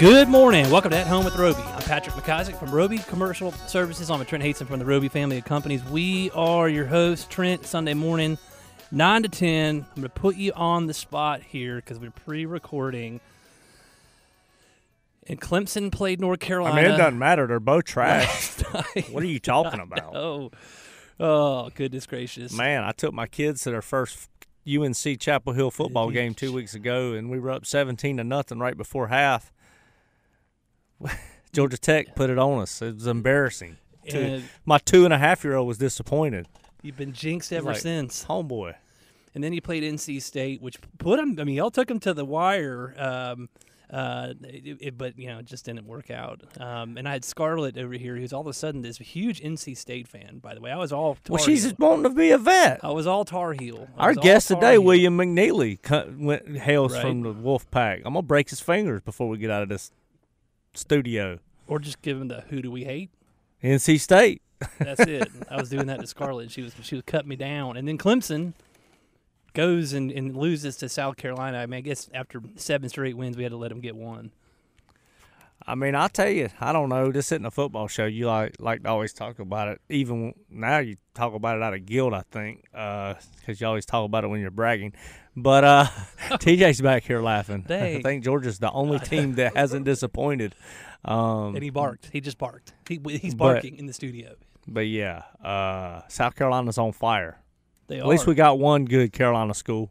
Good morning. Welcome to At Home with Roby. I'm Patrick McIsaac from Roby Commercial Services. I'm Trent Hasten from the Roby family of companies. We are your hosts, Trent, Sunday morning, 9 to 10. I'm going to put you on the spot here because we're pre recording. And Clemson played North Carolina. I mean, it doesn't matter. They're both trash. what are you talking about? Oh, oh, goodness gracious. Man, I took my kids to their first UNC Chapel Hill football game two weeks ago, and we were up 17 to nothing right before half. Georgia Tech put it on us. It was embarrassing. Two- my two and a half year old was disappointed. you've been jinxed ever Like, since. Homeboy. and then you played NC State, which put them. I mean, y'all took them to the wire, um, uh, it, it- but you know, it just didn't work out. Um, and I had Scarlett over here, who's all of a sudden this huge NC State fan. By the way, I was all Tar Well, she's Heel. wanting to be a vet. I was all Tar Heel. I Our guest today, Heel. William McNeely, went, hails Right. from the Wolf Pack. I'm gonna break his fingers before we get out of this studio. or just give them the "Who do we hate?" NC State. That's it. I was doing that to Scarlett. She was she was cutting me down, and then Clemson goes and, and loses to South Carolina. I mean, I guess after seven straight wins, we had to let them get one. I mean, I'll tell you, I don't know. This isn't a football show. You like like to always talk about it. Even now, you talk about it out of guilt, I think, because you always talk about it when you're bragging. But uh, TJ's back here laughing. I think Georgia's the only team that hasn't disappointed. Um, And he barked. He just barked. He, he's But- barking in the studio. but yeah, uh, South Carolina's on fire. They At are. least we got one good Carolina school.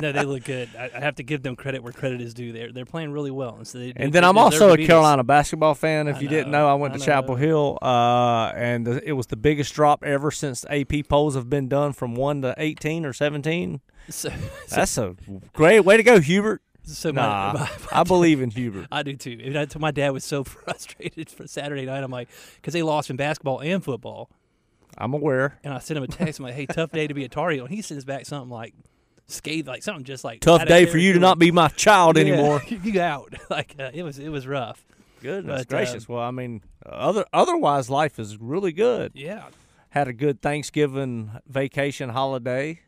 No, they look good. I, I have to give them credit where credit is due. They're they're playing really well. And, so they, And then I'm also a. Carolina basketball fan. If I you didn't know, know, I went I to Chapel. Hill, uh, and the, it was the biggest drop ever since AP polls have been done from one to 18 or 17. So, so, That's a great way to go, Hubert. so my- Nah, my- I believe in Hubert. I do too. And I my dad was so frustrated for Saturday night. I'm like, because they lost in basketball and football. I'm aware. And I sent him a text. I'm like, hey, tough day to be a Tar Heel. And he sends back something like, scathed, like something just like Tough day for you to not be my child Yeah, anymore. you out. like uh, it was, it was rough. Goodness But, gracious. um, well, I mean, other otherwise life is really good. Yeah. Had a good Thanksgiving vacation holiday.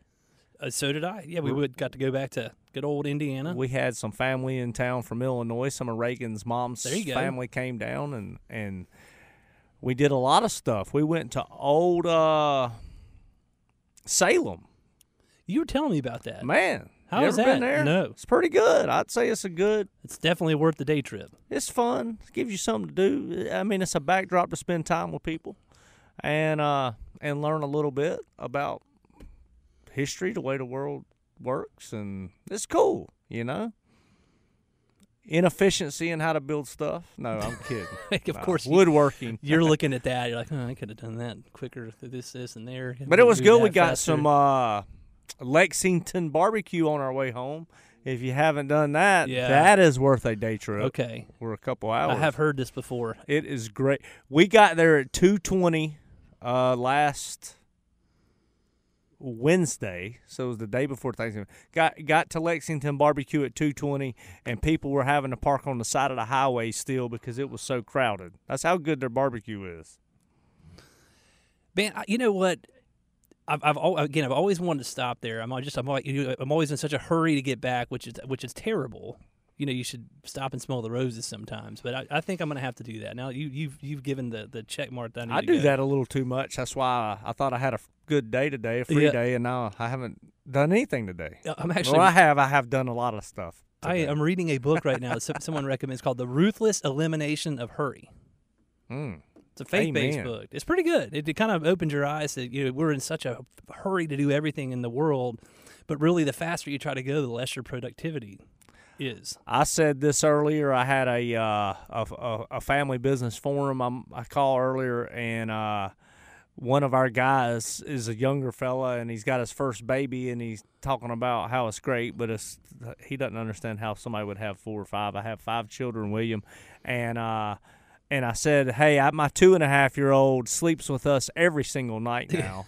Uh, so did I. Yeah, we would got to go back to good old Indiana. We had some family in town from Illinois. Some of Reagan's mom's There you go. family came down and and we did a lot of stuff. We went to old uh, Salem. You were telling me about that. Man, How you was ever been that? there? No. it's pretty good. I'd say it's a good. It's definitely worth the day trip. It's fun. It gives you something to do. I mean, it's a backdrop to spend time with people and uh and learn a little bit about history, the way the world works, and it's cool. You know. Inefficiency and how to build stuff. No, I'm kidding. of Nah, course, woodworking. you're looking at that. You're like, oh, I could have done that quicker. This, this, and there. But it was good. We got faster. some uh, Lexington barbecue on our way home. If you haven't done that, Yeah. that is worth a day trip. Okay, We're a couple hours. I have heard this before. It is great. We got there at two twenty uh, last Wednesday, so it was the day before Thanksgiving. Got got to Lexington barbecue at two twenty, and people were having to park on the side of the highway still because it was so crowded. That's how good their barbecue is. Man, you know what? I've, I've again, I've always wanted to stop there. I'm just, I'm, know, I'm always in such a hurry to get back, which is, which is terrible. You know, you should stop and smell the roses sometimes. But I, I think I'm going to have to do that. Now, you, you've, you've given the, the check mark that I need I to do go. that a little too much. That's why I, I thought I had a good day today, a free Yeah. day, and now I haven't done anything today. Uh, I'm actually, well, I have. I have done a lot of stuff. I am reading a book right now that some- someone recommends called "The Ruthless Elimination of Hurry." Mm. It's a faith-based Amen. book. It's pretty good. It, it kind of opens your eyes that you know we're in such a hurry to do everything in the world, but really, the faster you try to go, the less your productivity is. I said this earlier. I had a uh, a, a, a family business forum. I'm, I called earlier, and uh, one of our guys is a younger fella, and he's got his first baby, and he's talking about how it's great, but it's he doesn't understand how somebody would have four or five. I have five children, William, and uh, and I said, hey, I, my two and a half year old sleeps with us every single night now.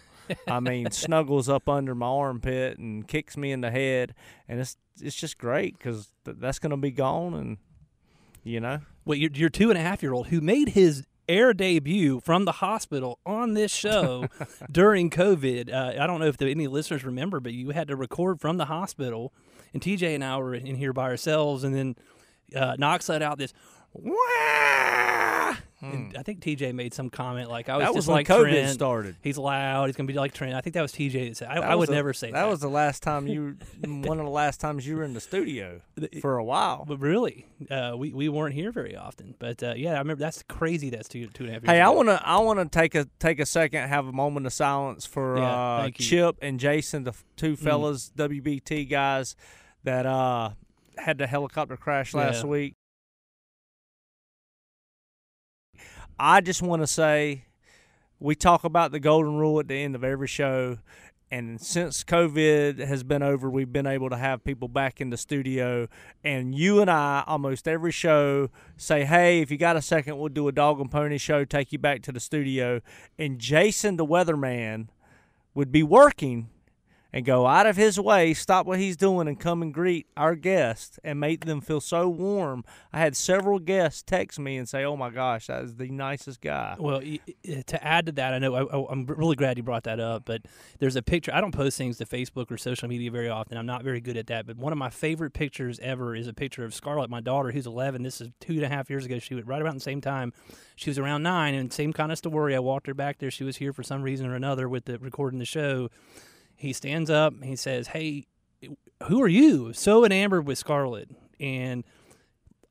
I mean, snuggles up under my armpit and kicks me in the head, and it's it's just great because th- that's going to be gone, and you know, Well, your, your two and a half year old who made his air debut from the hospital on this show during COVID. Uh, I don't know if the, any listeners remember, but you had to record from the hospital, and TJ and I were in here by ourselves, and then uh, Knox let out this. Wah! And I think TJ made some comment like, "I was that just was when like COVID Trent. started. He's loud. He's gonna be like Trent." I think that was TJ that said. I, That I would the- never say that. That was the last time you, one of the last times you were in the studio for a while. But really, uh, we we weren't here very often. But uh, yeah, I remember that's crazy. That's two two and a half years. Hey, I want to I want to take a take a second, have a moment of silence for Yeah, uh. Mm. Chip and Jason, the two fellas WBT guys that uh, had the helicopter crash last Yeah. week. I just want to say, we talk about the golden rule at the end of every show. And since COVID has been over, we've been able to have people back in the studio. And you and I, almost every show, say, hey, if you got a second, we'll do a dog and pony show, take you back to the studio. And Jason, the weatherman, would be working and go out of his way, stop what he's doing, and come and greet our guests and make them feel so warm. I had several guests text me and say, "Oh my gosh, that is the nicest guy." Well, y- uh, to add to that, I know I, I'm really glad you brought that up. But there's a picture. I don't post things to Facebook or social media very often. I'm not very good at that. But one of my favorite pictures ever is a picture of Scarlett, my daughter, who's 11. This is two and a half years ago. She was right about the same time. She was around nine, and same kind of story. I walked her back there. She was here for some reason or another with the recording the show. He stands up. He says, "Hey, who are you?" So enamored with Scarlett, and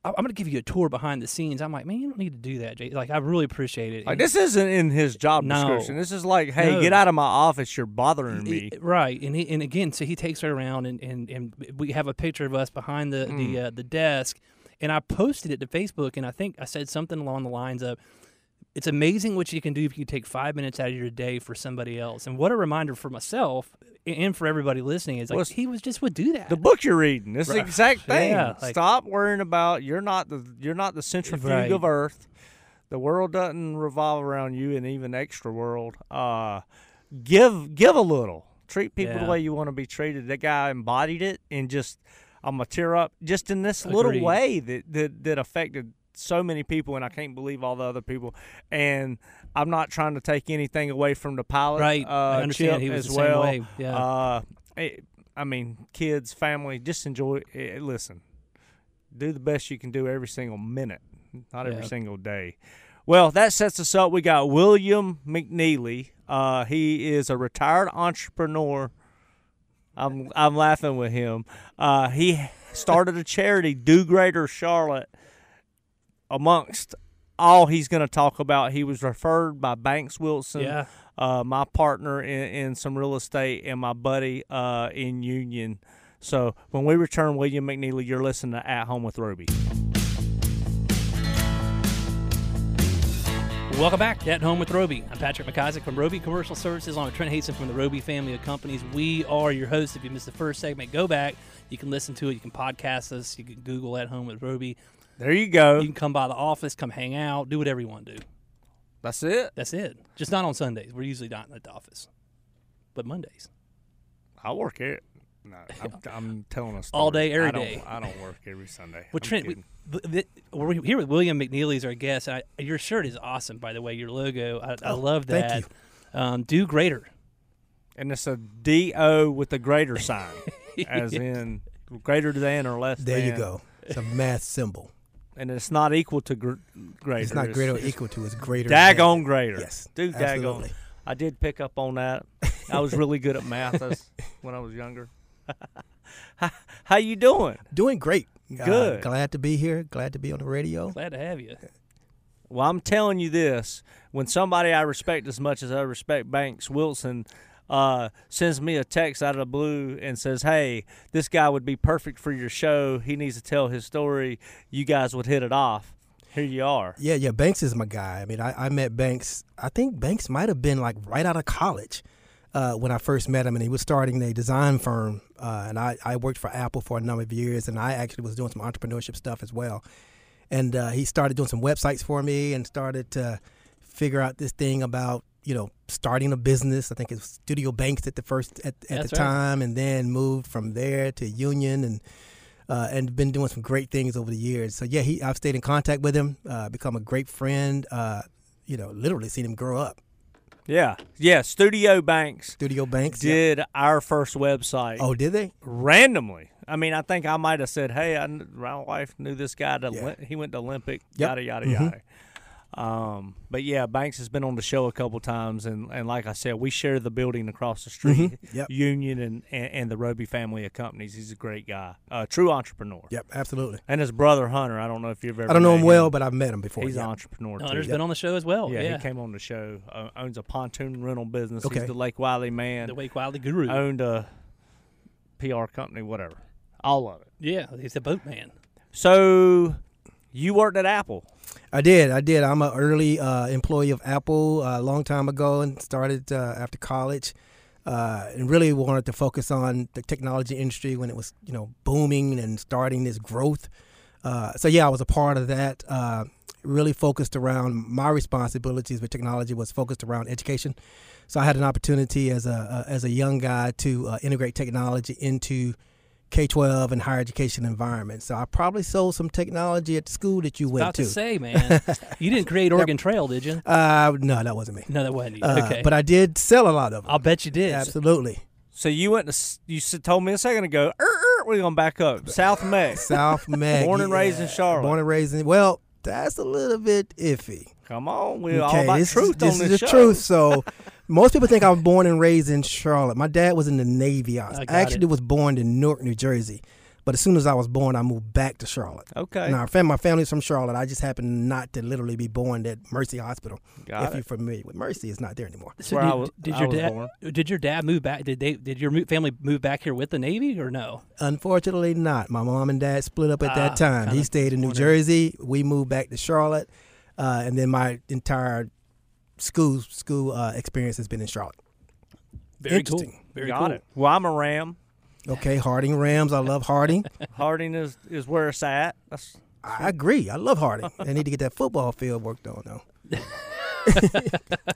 I'm going to give you a tour behind the scenes. I'm like, man, you don't need to do that, Jay. Like, I really appreciate it. Like this isn't in his job No. description. This is like, "Hey, No. get out of my office! You're bothering me." I- right, and he, and again, so he takes her around, and, and, and we have a picture of us behind the Hmm. the uh, the desk, and I posted it to Facebook, and I think I said something along the lines of, "It's amazing what you can do if you take five minutes out of your day for somebody else." And what a reminder for myself and for everybody listening is like Well, he was just would do that. the book you're reading. This is the exact thing. Yeah, like- Stop worrying about you're not the you're not the centrifuge Right. of Earth. The world doesn't revolve around you, and even extra world. Uh, give give a little. Treat people the way you want to be treated. That guy embodied it, and just I'm gonna tear up just in this little way that that that affected so many people, and I can't believe all the other people. And I'm not trying to take anything away from the pilot, right, Uh, I understand Chip he was as the same well. way. Yeah, Uh, it, I mean, kids, family, just enjoy. eh, listen, do the best you can do every single minute, not every Yeah. single day. Well, that sets us up. We got William McNeely. Uh, he is a retired entrepreneur. I'm I'm laughing with him. Uh, he started a charity, Do Greater Charlotte. Amongst all he's going to talk about, he was referred by Banks Wilson yeah. uh, my partner in, in some real estate and my buddy uh, in Union. So when we return, William McNeely, you're listening to At Home with Roby. Welcome back to At Home with Roby. I'm Patrick McIsaac from Roby Commercial Services, along with Trent Hasten from the Roby family of companies. We are your hosts. If you missed the first segment, go back. You can listen to it. You can podcast us. You can Google At Home with Roby. There you go. You can come by the office, come hang out, do whatever you want to do. That's it. That's it. Just not on Sundays. We're usually not at the office, but Mondays. I work here. No, I'm, I'm telling a story. All day, every I don't, day. I don't work every Sunday. Well, I'm Trent, we, kidding. th- th- we're here with William McNeely as our guest. I, your shirt is awesome, by the way. Your logo, I, I Oh, love thank that. you. Um, do greater. and it's a D O with a greater sign, as in greater than or less There you go. It's a math symbol. And it's not equal to gr- greater. It's not greater or equal to. It's greater. Daggone than. greater. Yes, Dude, daggone. absolutely. I did pick up on that. I was really good at math when I was younger. how, how you doing? Doing great. Uh, Good. glad to be here. Glad to be on the radio. Glad to have you. Well, I'm telling you this: when somebody I respect as much as I respect Banks Wilson uh, sends me a text out of the blue and says, "Hey, this guy would be perfect for your show. He needs to tell his story. You guys would hit it off." Here you are. Yeah, yeah. Banks is my guy. I mean, I, I met Banks. I think Banks might have been like right out of college uh, when I first met him, and he was starting a design firm. Uh, and I, I worked for Apple for a number of years, and I actually was doing some entrepreneurship stuff as well. And uh, he started doing some websites for me, and started to figure out this thing about you know starting a business. I think it was Studio Banks at the first at, at That's the right. time, and then moved from there to Union and uh, and been doing some great things over the years. So yeah, he I've stayed in contact with him, uh, become a great friend. Uh, you know, literally seen him grow up. Yeah, yeah. Studio Banks Studio Banks. yeah. did our first website Oh, did they? randomly. I mean, I think I might have said, "Hey, I, my wife knew this guy. To Yeah. Olymp- he went to Olympic. Yep. Yada yada Mhm. yada." Um, but yeah, Banks has been on the show a couple times, and, and like I said, we share the building across the street, Mhm. Yep. Union, and, and and the Roby family of companies. He's a great guy, a true entrepreneur. Yep, absolutely. And his brother Hunter, I don't know if you've ever. I don't know met him well, but I've met him before. He's yeah. an entrepreneur too. Hunter's Yep. been on the show as well. yeah, Yeah, he came on the show. Uh, owns a pontoon rental business. Okay. He's the Lake Wylie man. the Wake Wylie guru. Owned a PR company, whatever. All of it. yeah, he's a boatman. So you worked at Apple. I did. I did. I'm an early uh, employee of Apple uh, a long time ago and started uh, after college. Uh, and really wanted to focus on the technology industry when it was, you know, booming and starting this growth. Uh, so yeah, I was a part of that. Uh, really focused around my responsibilities with technology was focused around education. So I had an opportunity as a uh, as a young guy to uh, integrate technology into K-12 and higher education environments. So I probably sold some technology at the school that you went About to to. say, man, you didn't create Oregon Trail, did you? Uh, no, that wasn't me. No, that wasn't you. Uh, okay, But I did sell a lot of them. I'll bet you did. Absolutely. So you went to you told me a second ago. Er, er, we're gonna back up. South Mex. South Meg. Born and raised in Charlotte. Born and raised in. Well, that's a little bit iffy. Come on, we're all Okay, about this truth is, this on is this the show. truth. So, most people think I was born and raised in Charlotte. My dad was in the Navy. I, I got actually it. was born in Newark, New Jersey. But as soon as I was born, I moved back to Charlotte. Okay, Now, our fam- my family's from Charlotte. I just happened not to literally be born at Mercy Hospital. got if it. you're familiar with Mercy, it's not there anymore. So Where did, I was- did I your was dad born. did your dad move back? Did they did your family move back here with the Navy or no? Unfortunately, not. My mom and dad split up at Ah, that time. He stayed in New wondered. Jersey. We moved back to Charlotte, uh, and then my entire school school uh, experience has been in Charlotte. Very cool. Interesting. Very got cool. it. Well, I'm a Ram. Okay, Harding Rams. I love Harding. Harding is is where it's at. That's I agree. I love Harding. I need to get that football field worked on though.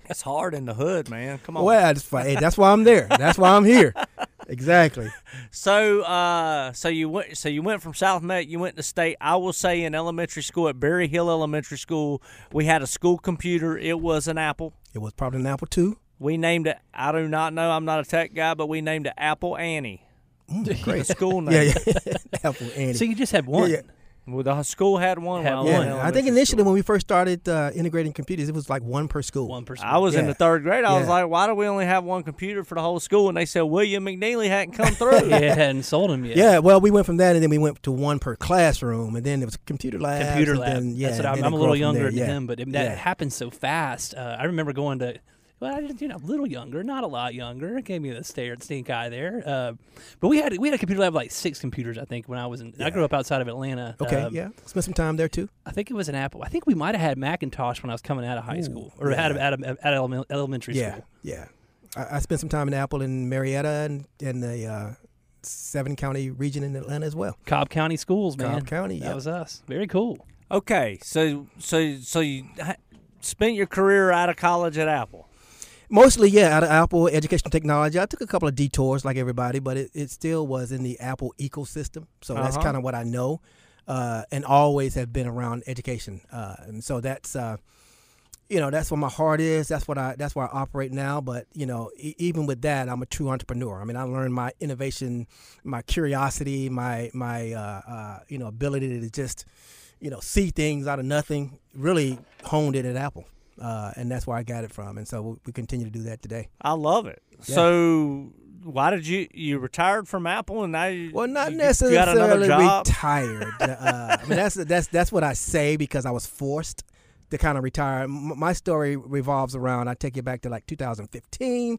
it's hard in the hood, man. Come on. Well, that's fine. Hey, that's why I'm there. That's why I'm here. Exactly. So, uh, so you went, so you went from South Meck, you went to state. I will say in elementary school at Berry Hill Elementary School, we had a school computer. It was an Apple. It was probably an Apple II. We named it. I do not know. I'm not a tech guy, but we named it Apple Annie. Mm, great. The school name. yeah, yeah. Apple Annie. So you just had one. yeah. Well, the school had one. Had I one. Yeah, I think initially school. when we first started uh, integrating computers, it was like one per school. One person. I was in the third grade. I was like, why do we only have one computer for the whole school? And they said William McNeely hadn't come through. yeah, hadn't sold him yet. Yeah, well, we went from that, and then we went to one per classroom, and then it was computer lab. computer lab. Then, yeah, That's what and I'm, I'm a little younger there, than yeah. him, but it, that Yeah. happened so fast. Uh, I remember going to. Well, I just, you know, a little younger, not a lot younger. It gave me the stare stink eye there. Uh, but we had we had a computer lab like six computers, I think, when I was in. I grew up outside of Atlanta. Okay, Um, yeah, spent some time there too. I think it was an Apple. I think we might have had Macintosh when I was coming out of high Ooh, school or yeah. out of, out of, out of elementary Yeah, school. yeah. I, I spent some time in Apple in Marietta and in the uh, seven county region in Atlanta as well. Cobb County schools, man. Cobb County, That was us. Very cool. Okay, so so so you spent your career out of college at Apple. Mostly, yeah, out of Apple educational technology. I took a couple of detours like everybody, but it, it still was in the Apple ecosystem. So that's Uh-huh. kind of what I know, uh, and always have been around education. Uh, and so that's, uh, you know, that's where my heart is. That's what I. That's where I operate now. But you know, e- even with that, I'm a true entrepreneur. I mean, I learned my innovation, my curiosity, my my uh, uh, you know ability to just, you know, see things out of nothing. Really honed it at Apple uh, and that's where I got it from. And so we, we continue to do that today. I love it. Yeah. So why did you you retired from Apple and now you Well, not you- you got another necessarily job? retired. uh, I mean, that's that's that's what I say because I was forced to kind of retire. M- my story revolves around. I take you back to like 2015.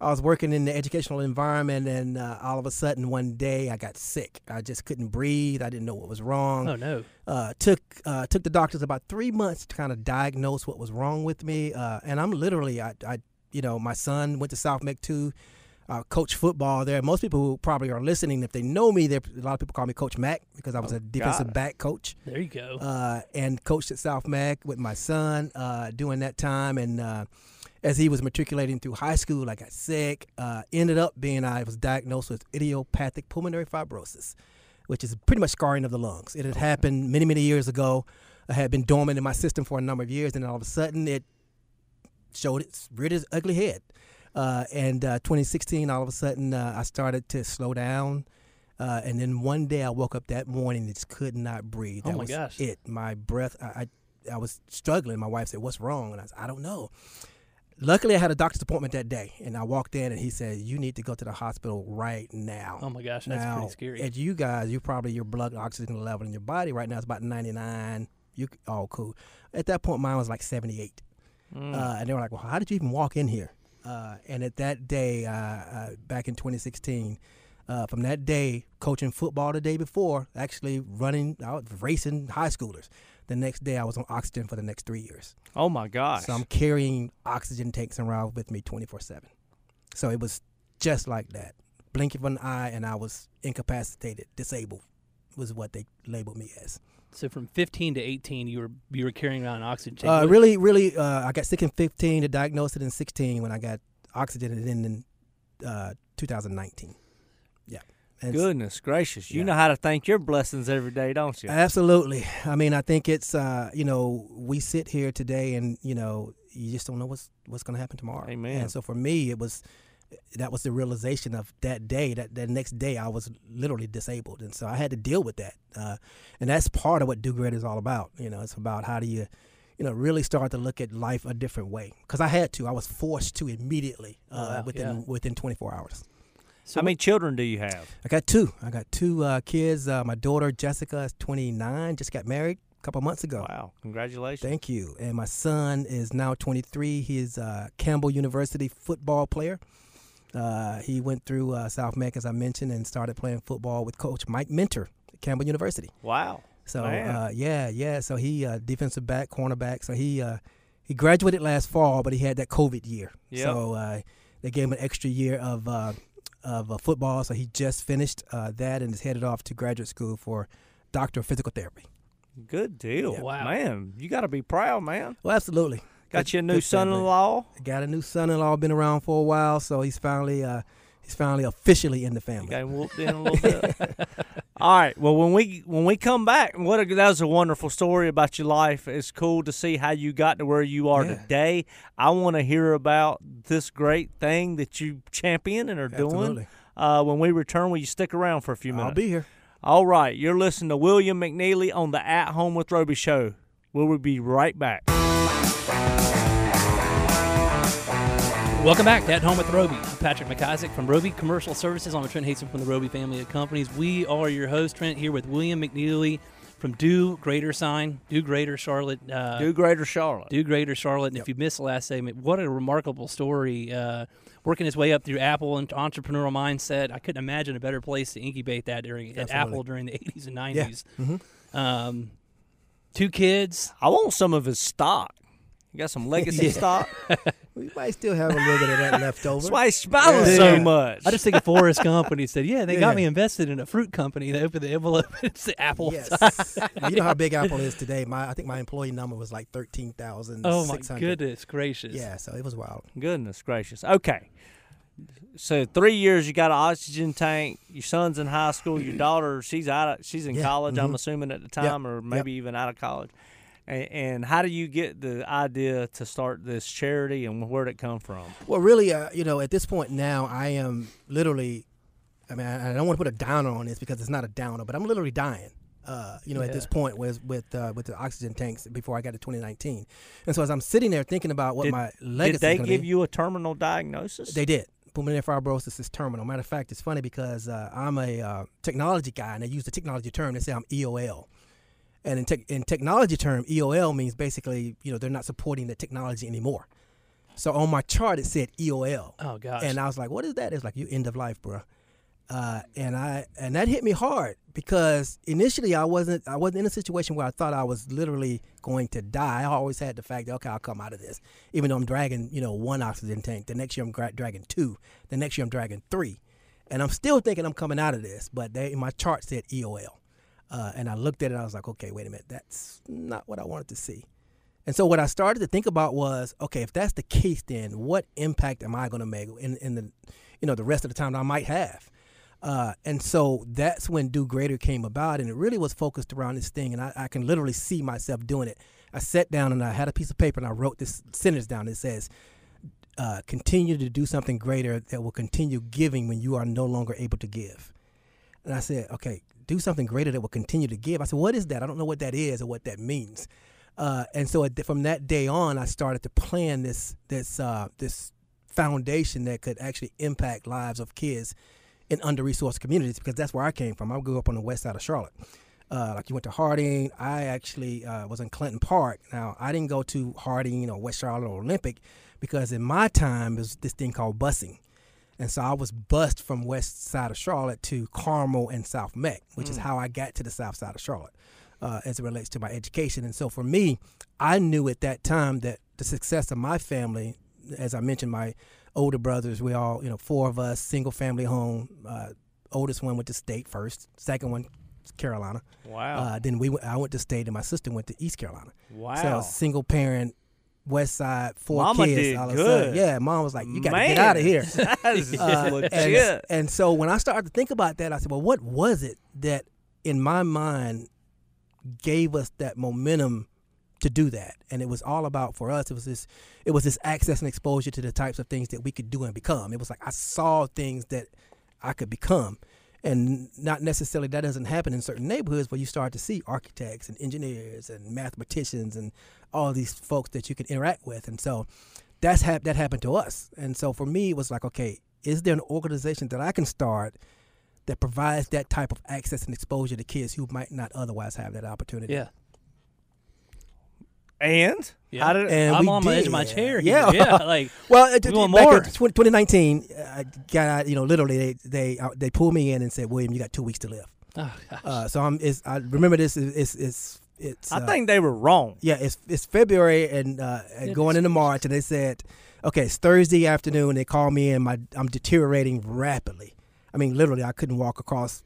I was working in the educational environment, and uh, all of a sudden, one day, I got sick. I just couldn't breathe. I didn't know what was wrong. Oh no. uh, took uh, took the doctors about three months to kind of diagnose what was wrong with me, uh, and I'm literally, I, I, you know, my son went to South Meck too, uh, coach football there. Most people who probably are listening, if they know me, there a lot of people call me Coach Mac because I was Oh, a defensive it. back coach There you go. uh, and coached at South Meck with my son uh, during that time. And uh, as he was matriculating through high school, I got sick. Uh, ended up being I was diagnosed with idiopathic pulmonary fibrosis, which is pretty much scarring of the lungs. It had happened many many years ago. I had been dormant in my system for a number of years, and then all of a sudden it showed its reared its ugly head. Uh, and uh, 2016, all of a sudden, uh, I started to slow down. Uh, and then one day I woke up that morning and just could not breathe. Oh my was gosh. it. My breath, I, I, I was struggling. My wife said, "What's wrong?" And I said, "I don't know." Luckily, I had a doctor's appointment that day, and I walked in, and he said, "You need to go to the hospital right now." Oh my gosh, that's now, pretty scary. And you guys, you probably your blood oxygen level in your body right now is about 99. You oh cool. At that point, mine was like 78, Mm. uh, and they were like, "Well, how did you even walk in here?" Uh, and at that day, uh, uh, back in 2016, uh, from that day, coaching football the day before, actually running, was racing high schoolers. The next day, I was on oxygen for the next three years. oh my gosh. So I'm carrying oxygen tanks around with me 24 7. So it was just like that. Blink of an eye, and I was incapacitated, disabled, was what they labeled me as. so from 15 to 18, you were you were carrying around an oxygen tank. Uh, really, really, uh, I got sick in 15, to diagnose it in 16 when I got oxygen, and then in uh, 2019. Yeah. Goodness gracious. You Yeah. know how to thank your blessings every day, don't you? Absolutely. I mean, I think it's uh, you know we sit here today, and you know you just don't know what's what's going to happen tomorrow. Amen. And so for me, it was that was the realization of that day. That that next day, I was literally disabled, and so I had to deal with that. Uh, and that's part of what Do Great is all about. You know, it's about how do you you know really start to look at life a different way. Because I had to. I was forced to immediately uh, wow, within yeah. within 24 hours. So How many children do you have? I got two. I got two uh, kids. Uh, my daughter Jessica is 29, just got married a couple months ago. Wow. Congratulations. Thank you. And my son is now 23. He's a Campbell University football player. Uh, he went through uh, South Meck, as I mentioned, and started playing football with Coach Mike Minter at Campbell University. wow. So uh, yeah, yeah. So he uh, defensive back, cornerback. So he uh, he graduated last fall, but he had that COVID year. Yep. So uh, they gave him an extra year of uh, of uh, football. So he just finished uh, that and is headed off to graduate school for doctor of physical therapy. Good deal. Yeah. Wow. Man, you got to be proud, man. Well, absolutely. Got Good- you a new son-in-law. Got a new son-in-law. Been around for a while, so he's finally uh, he's finally officially in the You family. got him whooped in a little bit. All right. Well, when we when we come back, what a, that was a wonderful story about your life. It's cool to see how you got to where you are Yeah. today. I want to hear about this great thing that you champion and are doing. Uh, when we return, will you stick around for a few minutes? I'll be here. All right. You're listening to William McNeely on the At Home with Roby show. We'll be right back. Welcome back to At Home with Roby. I'm Patrick McIsaac from Roby Commercial Services. I'm Trent Haston from the Roby family of companies. We are your host, Trent, here with William McNeely from Do Greater Sign, Do Greater Charlotte. Uh, Do Greater Charlotte. Do Greater Charlotte. And if you missed the last segment, what a remarkable story. Uh, working his way up through Apple and entrepreneurial mindset. I couldn't imagine a better place to incubate that during at Apple during the 80s and Yeah. 90s. Mhm. Um, two kids. I want some of his stock. You got some legacy Yeah. stock. We might still have a little bit of that left over. That's why he's smiling Yeah. so Yeah. much. I just think a forest company said, "Yeah, they Yeah. got me invested in a fruit company." They opened the envelope. It's the Apple. Yes. you know how big Apple is today. My I think my employee number was like thirteen thousand. Oh my goodness gracious! Yeah, so it was wild. Goodness gracious. Okay. So three years you got an oxygen tank. Your son's in high school. Your daughter, she's out. Of, she's in Yeah, college. I'm mhm. assuming at the time, or maybe even out of college. And, and how do you get the idea to start this charity, and where did it come from? Well, really, uh, you know, at this point now, I am literally. I mean, I, I don't want to put a downer on this because it's not a downer, but I'm literally dying. Uh, you know, at this point with with uh, with the oxygen tanks before I got to 2019, and so as I'm sitting there thinking about what Did- my Did legacy they is gonna give be, you a terminal diagnosis? They did. Pulmonary fibrosis is terminal. Matter of fact, it's funny because uh, I'm a uh, technology guy, and they use the technology term. They say I'm EOL, and in, tech in technology term, EOL means basically, you know, they're not supporting the technology anymore. So on my chart, it said EOL, Oh gosh. and I was like, "What is that?" It's like you end of life, bro. Uh, and I and that hit me hard because initially I wasn't I wasn't in a situation where I thought I was literally going to die. I always had the fact that okay, I'll come out of this, even though I'm dragging you know one oxygen tank. The next year I'm gra- dragging two. The next year I'm dragging three, and I'm still thinking I'm coming out of this. But they, my chart said EOL, uh, and I looked at it. I was like, okay, wait a minute, that's not what I wanted to see. And so what I started to think about was, okay, if that's the case, then what impact am I going to make in, in the, you know, the rest of the time that I might have? Uh, and so that's when Do Greater came about, and it really was focused around this thing, and I, I can literally see myself doing it. I sat down and I had a piece of paper and I wrote this sentence down. It says, uh, "Continue to do something greater that will continue giving when you are no longer able to give." And I said, okay, do something greater that will continue to give. I said, what is that? I don't know what that is or what that means. Uh, and so from that day on, I started to plan this this uh, this foundation that could actually impact lives of kids in under-resourced communities because that's where I came from. I grew up on the west side of Charlotte. Uh, like you went to Harding, I actually uh, was in Clanton Park. Now I didn't go to Harding or West Charlotte or Olympic because in my time there was this thing called busing. And so I was bused from west side of Charlotte to Carmel and South Meck, which mm. is how I got to the south side of Charlotte uh, as it relates to my education. And so for me, I knew at that time that the success of my family, as I mentioned, my older brothers, we all, you know, four of us, single family home. Uh, oldest one went to state first, second one Carolina. Wow. Uh, then we I went to state, and my sister went to East Carolina. Wow. So single parent, West Side, four Mama kids. Did all good. of a sudden. Yeah, mom was like, "You got to get out of here." Uh, and, and so when I started to think about that, I said, "Well, what was it that in my mind gave us that momentum to do that?" And it was all about for us. It was this. It was this access and exposure to the types of things that we could do and become. It was like I saw things that I could become. And not necessarily that doesn't happen in certain neighborhoods where you start to see architects and engineers and mathematicians and all these folks that you can interact with. And so that's hap- that happened to us. And so for me, it was like, okay, is there an organization that I can start that provides that type of access and exposure to kids who might not otherwise have that opportunity? Yeah. And Yeah. how did And I'm we on the edge of my chair. here. Yeah. yeah. Like Well, it, We want back more. in 20, 2019, I got you know literally they they uh, they pulled me in and said, William, you got two weeks to live. oh, gosh. Uh, so I'm it's, I remember this is it's it's it's I uh, think they were wrong. yeah it's it's February and uh, and going into March and they said, okay, it's Thursday afternoon. They called me in. My I'm deteriorating rapidly. I mean, literally, I couldn't walk across,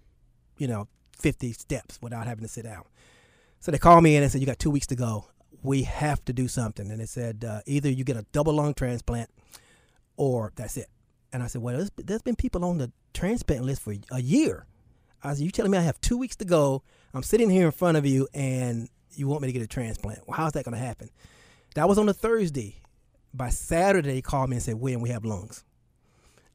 you know, 50 steps without having to sit down. So they called me in and said, you got two weeks to go. We have to do something. And they said, uh, either you get a double lung transplant, or that's it. And I said, well, there's, there's been people on the transplant list for a year. I said, you telling me I have two weeks to go? I'm sitting here in front of you, and you want me to get a transplant? Well, how's that going to happen? That was on a Thursday. By Saturday, they called me and said, William, we have lungs.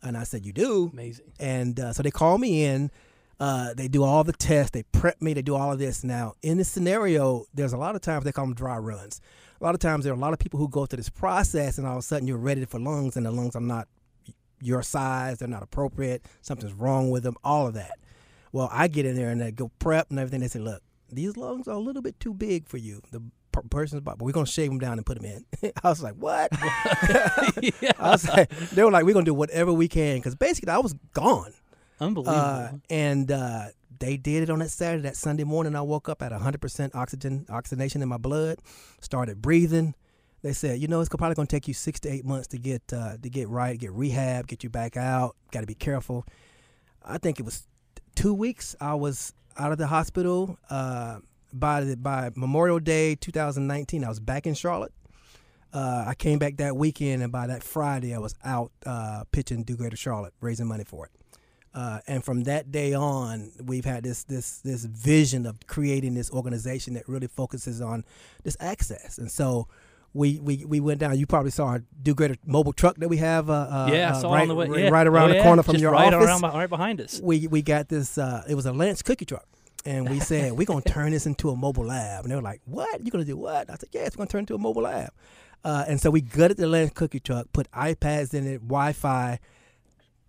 And I said, you do? amazing. And uh, so they call me in. Uh, they do all the tests. They prep me. They do all of this. Now, in this scenario, there's a lot of times they call them dry runs. A lot of times there are a lot of people who go through this process, and all of a sudden you're ready for lungs, and the lungs are not your size. They're not appropriate. Something's wrong with them. All of that. Well, I get in there and they go prep and everything. They say, look, these lungs are a little bit too big for you. The person's body, but we're gonna shave them down and put them in. I was like, what? yeah. I was like, they were like, we're gonna do whatever we can because basically I was gone. Unbelievable. Uh, and uh, they did it on that Saturday. That Sunday morning, I woke up at 100% oxygen oxygenation in my blood. Started breathing. They said, you know, it's probably going to take you six to eight months to get uh, to get right, get rehab, get you back out. Got to be careful. I think it was two weeks. I was out of the hospital. Uh, by the, by Memorial Day 2019, I was back in Charlotte. Uh, I came back that weekend, and by that Friday, I was out uh, pitching Do Greater Charlotte, raising money for it. Uh, and from that day on, we've had this this this vision of creating this organization that really focuses on this access. And so we we, we went down. You probably saw our Do Greater mobile truck that we have. Uh, uh, yeah, I uh, saw right, on the way. right- yeah. right around Oh, the corner from Just your right office. Around, right behind us. We we got this. Uh, it was a Lance cookie truck. And we said we're gonna turn this into a mobile lab, and they were like, "What? You're gonna do what?" I said, "Yes, we're gonna turn it into a mobile lab." Uh, and so we gutted the Lance cookie truck, put iPads in it, Wi-Fi,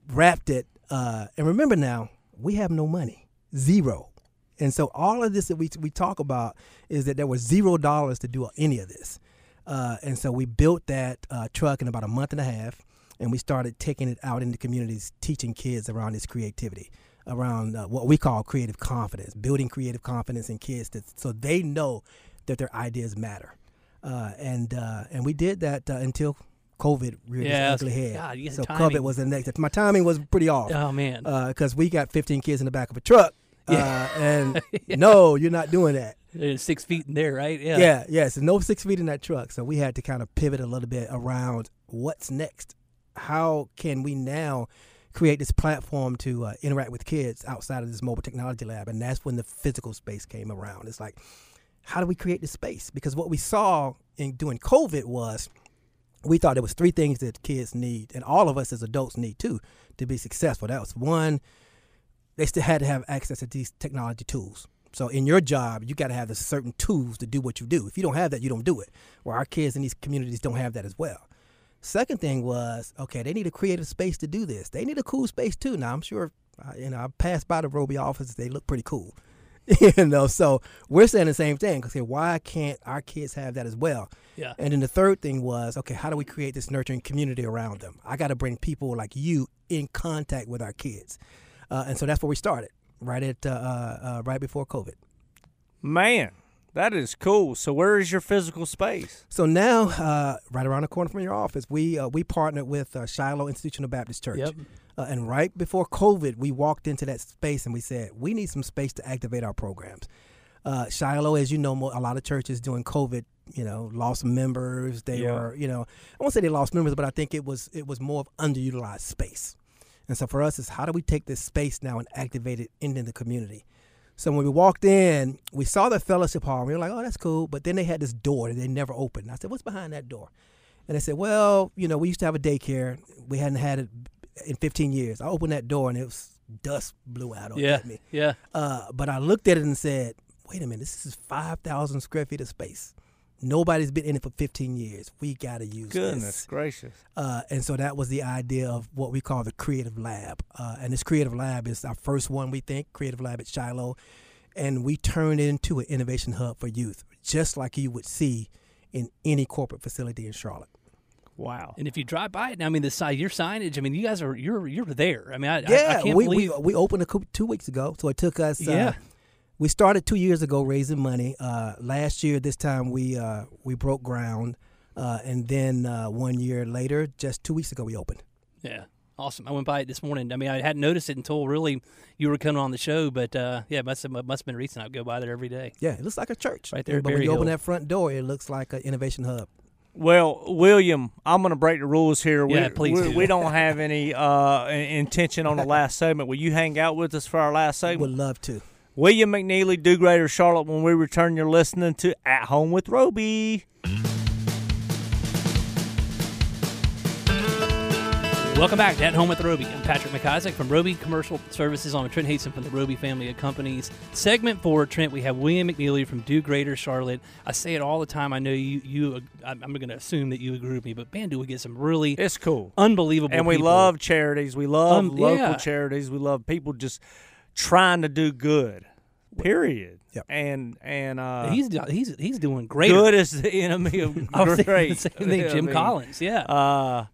wrapped it. Uh, and remember now, we have no money, zero. And so all of this that we we talk about is that there was zero dollars to do any of this. Uh, and so we built that uh, truck in about a month and a half, and we started taking it out into communities, teaching kids around this creativity, around uh, what we call creative confidence, building creative confidence in kids, so they know that their ideas matter. Uh, and uh, and we did that uh, until COVID reared Yeah, its ugly head. God, so COVID was the next. My timing was pretty off Oh man. because we got 15 kids in the back of a truck. Yeah. Uh, and no, you're not doing that. There's six feet in there, right? Yeah. Yeah, yes, no six feet in that truck. So we had to kind of pivot a little bit around what's next. How can we now create this platform to uh, interact with kids outside of this mobile technology lab? And that's when the physical space came around. It's like, how do we create this space? Because what we saw in doing COVID was we thought there was three things that kids need, and all of us as adults need too, to be successful. That was one, they still had to have access to these technology tools. So in your job, you got to have the certain tools to do what you do. If you don't have that, you don't do it. Well, our kids in these communities don't have that as well. Second thing was, okay, they need a creative space to do this. They need a cool space too. Now, I'm sure, uh, you know, I passed by the Roby office. They look pretty cool. you know, so we're saying the same thing. Okay, why can't our kids have that as well? Yeah. And then the third thing was, okay, how do we create this nurturing community around them? I got to bring people like you in contact with our kids, uh, and so that's where we started, right at uh, uh, right before COVID. Man, that is cool. So where is your physical space? So now, uh, right around the corner from your office, we uh, we partnered with uh, Shiloh Institutional Baptist Church. Yep. Uh, and right before COVID, we walked into that space and we said, we need some space to activate our programs. Uh, Shiloh, as you know, a lot of churches during COVID, you know, lost members. They Yeah. were, you know, I won't say they lost members, but I think it was it was more of underutilized space. And so for us, is how do we take this space now and activate it into the community? So when we walked in, we saw the fellowship hall. And we were like, "Oh, that's cool," but then they had this door that they never opened. And I said, "What's behind that door?" And they said, "Well, you know, we used to have a daycare. We hadn't had it in 15 years." I opened that door and it was dust blew out on Yeah. me. Yeah. Uh, but I looked at it and said, "Wait a minute, this is 5,000 square feet of space. Nobody's been in it for 15 years. We got to use this. Goodness this." gracious. Uh, and so that was the idea of what we call the Creative Lab. Uh, and this Creative Lab is our first one, we think, Creative Lab at Shiloh. And we turned it into an innovation hub for youth, just like you would see in any corporate facility in Charlotte. Wow. And if you drive by it now, I mean, the side, your signage. I mean, you guys are you're you're there. I mean, I, I- Yeah, I, can't we, believe. we we opened a coup two weeks ago, so it took us. Uh, Yeah. We started two years ago raising money. Uh, last year, this time we uh, we broke ground, uh, and then uh, one year later, just two weeks ago, we opened. yeah. Awesome. I went by it this morning. I mean, I hadn't noticed it until really you were coming on the show, but uh, yeah, it must have, must have been recent. I go by there every day. Yeah, it looks like a church Right there But when Berry you open that front door, it looks like an innovation hub. Well, William, I'm going to break the rules here. Yeah, we, please we, do. we don't have any uh, intention on the last segment. Will you hang out with us for our last segment? Would love to. William McNeely, Do Greater Charlotte. When we return, you're listening to At Home with Roby. Welcome back to At Home with Roby. I'm Patrick McIsaac from Roby Commercial Services on Trent Hasten from the Roby family of companies. Segment four, Trent, we have William McNeely from Do Greater Charlotte. I say it all the time. I know you, you I'm I'm going to assume that you agree with me, but man, do we get some really It's cool. unbelievable and we people. love charities. We love Um, local yeah. charities. We love people just trying to do good. Period. Yep. And and uh, He's do- he's he's doing great. good is the enemy of I was great. the same thing, I Jim mean, Collins. Yeah. Uh,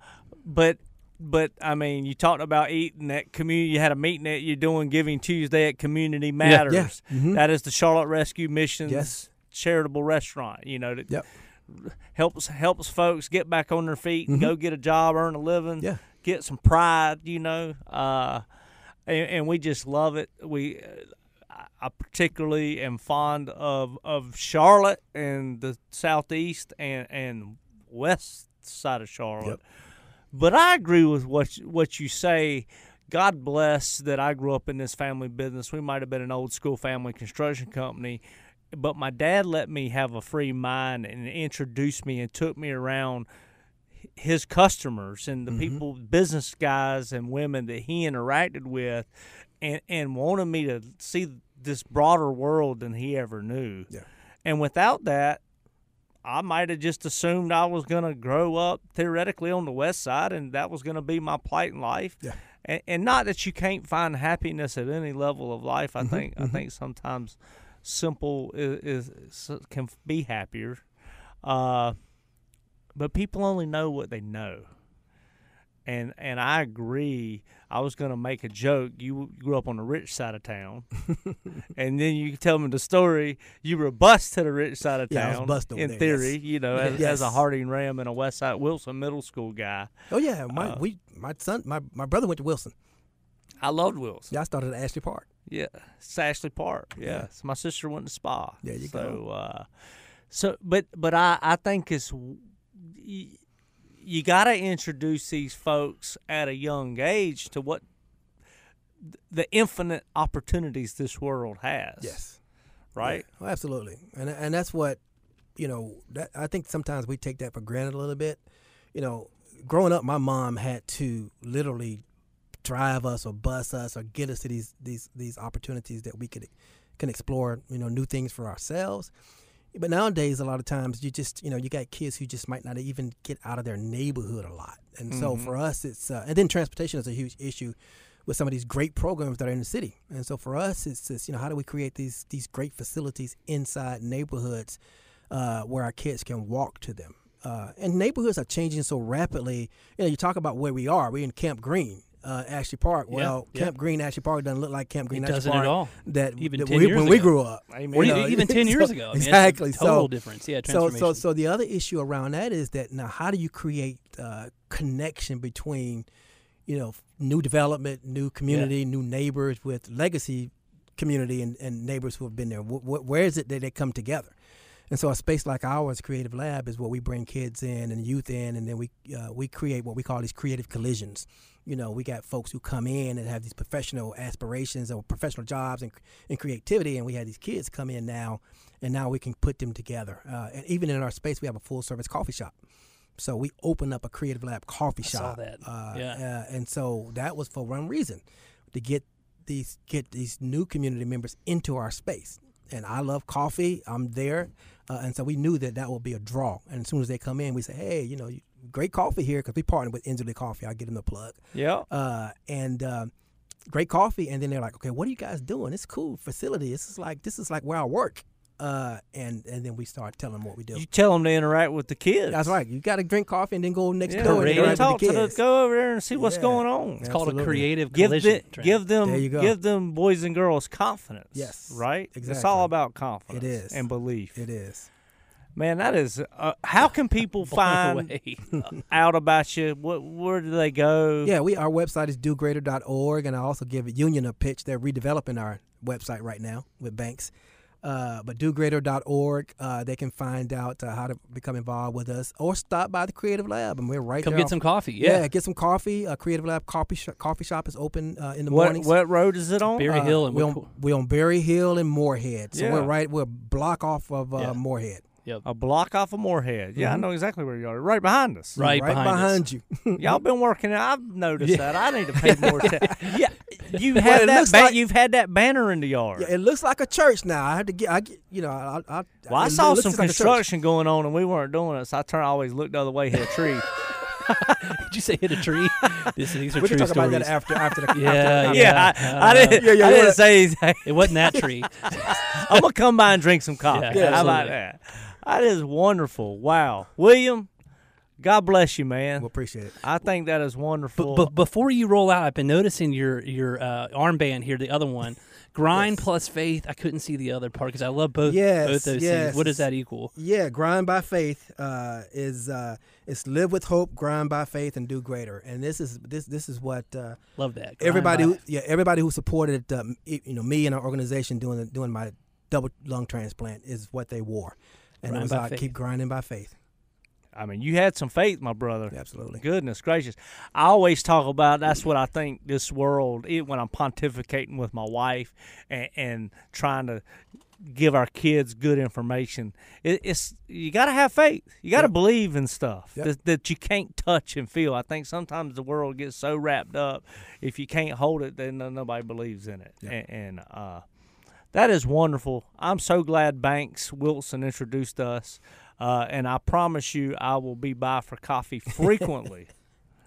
but but I mean, you talked about eating at community. You had a meeting that you're doing Giving Tuesday at Community Matters. yeah. Mhm. That is the Charlotte Rescue Mission's Yes. charitable restaurant. You know, that Yep. helps helps folks get back on their feet and go get a job, earn a living, Yeah. get some pride. You know, uh, and, and we just love it. We. Uh, I- I particularly am fond of, of Charlotte and the southeast and, and west side of Charlotte. Yep. But I agree with what what you say. God bless that I grew up in this family business. We might have been an old school family construction company, but my dad let me have a free mind and introduced me and took me around his customers and the mm-hmm. people, business guys and women that he interacted with, and and wanted me to see this broader world than he ever knew. Yeah. And without that, I might have just assumed I was going to grow up theoretically on the west side and that was going to be my plight in life. Yeah. And, and not that you can't find happiness at any level of life. I mm-hmm, think I mm-hmm. think sometimes simple is, is can be happier. Uh, but people only know what they know. And and I agree. I was going to make a joke. You grew up on the rich side of town, and then you tell me the story. You were bust to the rich side of Yeah, I was town. in there, theory, yes. you know, as, Yes. as a Harding Ram and a West Side Wilson Middle School guy. Oh yeah, my Uh, we my son my, my brother went to Wilson. I loved Wilson. Yeah, I started at Ashley Park. Yeah, it's Ashley Park. Yeah, Yeah. So my sister went to Spa. There you so, go. Uh, so, but but I I think it's you, you got to introduce these folks at a young age to what the infinite opportunities this world has. Yes. Right. Yeah, oh, absolutely, and and that's what you know. That I think sometimes we take that for granted a little bit. You know, growing up, my mom had to literally drive us or bus us or get us to these these these opportunities that we could can explore you know new things for ourselves but nowadays a lot of times you just you know you got kids who just might not even get out of their neighborhood a lot. And so Mhm. for us it's uh, and then transportation is a huge issue with some of these great programs that are in the city. And so for us it's just you know how do we create these these great facilities inside neighborhoods uh, where our kids can walk to them? Uh, and neighborhoods are changing so rapidly. You know you talk about where we are. We're in Camp Greene uh, Ashley Park. Well, yeah. Camp Greene Ashley Park doesn't look like Camp Greene It Ashley doesn't Park at all. that Even that 10 we, years when we grew up. Amen. Or You know, even ten so- years ago. I mean, exactly. Total So- difference. Yeah. So, Transformation. so, so the other issue around that is that now, how do you create uh, connection between, you know, new development, new community, new neighbors with legacy community and, and neighbors who have been there? Wh- wh- where is it that they come together? And so, a space like ours, Creative Lab, is where we bring kids in and youth in, and then we uh, we create what we call these creative collisions. You know, we got folks who come in and have these professional aspirations or professional jobs and, and creativity, and we have these kids come in now, and now we can put them together. Uh, and even in our space, we have a full service coffee shop. So we open up a Creative Lab coffee I saw shop. that. Uh, Yeah. uh, and so that was for one reason, to get these get these new community members into our space. And I love coffee. I'm there, uh, and so we knew that that would be a draw. And as soon as they come in, we say, "Hey, you know, great coffee here," because we partner with Enderly Coffee. I'll give them the plug. Yeah. Uh, and uh, great coffee. And then they're like, "Okay, what are you guys doing? It's a cool facility. This is like this is like where I work." Uh, and and then we start telling them what we do. You tell them to interact with the kids. That's right. You got to drink coffee and then go next Yeah, door and go interact talk with the to the, kids. go over there and see what's Yeah. going on. it's called a creative Give collision. the, give them There you go. give them boys and girls confidence. Yes, right. Exactly. It's all about confidence. It is. and belief. It is. Man, that is. Uh, how can people Blown find away. out about you? What where do they go? Yeah, we our website is dogreater.org, and I also give Union a pitch. They're redeveloping our website right now with banks. Uh, but dogreater.org, uh, they can find out uh, how to become involved with us or stop by the Creative Lab, and we're right Come there get off- some coffee. Yeah. Yeah. get some coffee. Uh, Creative Lab coffee sh- coffee shop is open uh, in the What mornings. what road is it on? Berry Uh, Hill and we're Wood- on, we're on Berryhill and Morehead, so Yeah. we're right. We're a block off of uh, Yeah. Morehead, Yep. A block off of Morehead. Yeah, I Mhm. know exactly where you are. Right behind us. Right behind us. you. Y'all been working. I've noticed Yeah. that. I need to pay more attention. Yeah, you Well, had it that. looks Ba- like- you've had that banner in the yard. Yeah, it looks like a church now. I had to get. I get. You know. I. I well, I it saw looks some like construction going on, and we weren't doing it. So I turned. I always looked the other way, hit a tree. Did you say hit a tree? this, these are We can true talk about that after after the. Yeah, after the- yeah. I, uh, I didn't. Yeah, yeah, I didn't wanna- say anything. It wasn't that tree. I'm gonna come by and drink some coffee. Yeah, How about that? That is wonderful. Wow, William. God bless you, man. We'll appreciate it. I think that is wonderful. But, but before you roll out, I've been noticing your your uh, armband here, the other one, grind Yes. plus faith. I couldn't see the other part because I love both Yes, both those yes. things. What does that equal? Yeah, grind by faith uh, is uh, it's live with hope, grind by faith, and do greater. And this is this this is what uh, Love that. Grind everybody who, yeah everybody who supported um, you know me and our organization doing doing my double lung transplant is what they wore, and Grind it was by like faith. keep grinding by faith. I mean, you had some faith, my brother. Absolutely. Goodness gracious. I always talk about that's what I think this world, it, when I'm pontificating with my wife and, and trying to give our kids good information, it, it's you got to have faith. You got to Yep. believe in stuff Yep. that, that you can't touch and feel. I think sometimes the world gets so wrapped up, if you can't hold it, then nobody believes in it. Yep. And, and uh, that is wonderful. I'm so glad Banks Wilson introduced us. Uh, and I promise you, I will be by for coffee frequently,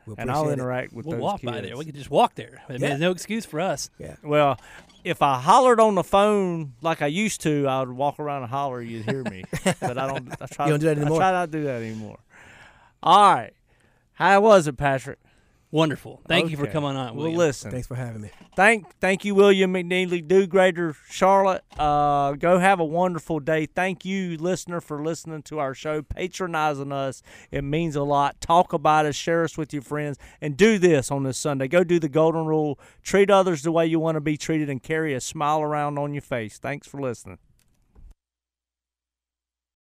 We and I'll appreciate it. interact with We'll those walk kids. by there. We can just walk there. I mean, Yeah. There's no excuse for us. Yeah. Well, if I hollered on the phone like I used to, I would walk around and holler. You'd hear me, but I don't. I try. You don't do that anymore? I try not to do that anymore. All right, how was it, Patrick? Wonderful. Thank you for coming on. Well, William. listen. Thanks for having me. Thank, thank you, William McNeely, Do Greater Charlotte. Uh, go have a wonderful day. Thank you, listener, for listening to our show, patronizing us. It means a lot. Talk about us, share us with your friends, and do this on this Sunday. Go do the golden rule. Treat others the way you want to be treated, and carry a smile around on your face. Thanks for listening.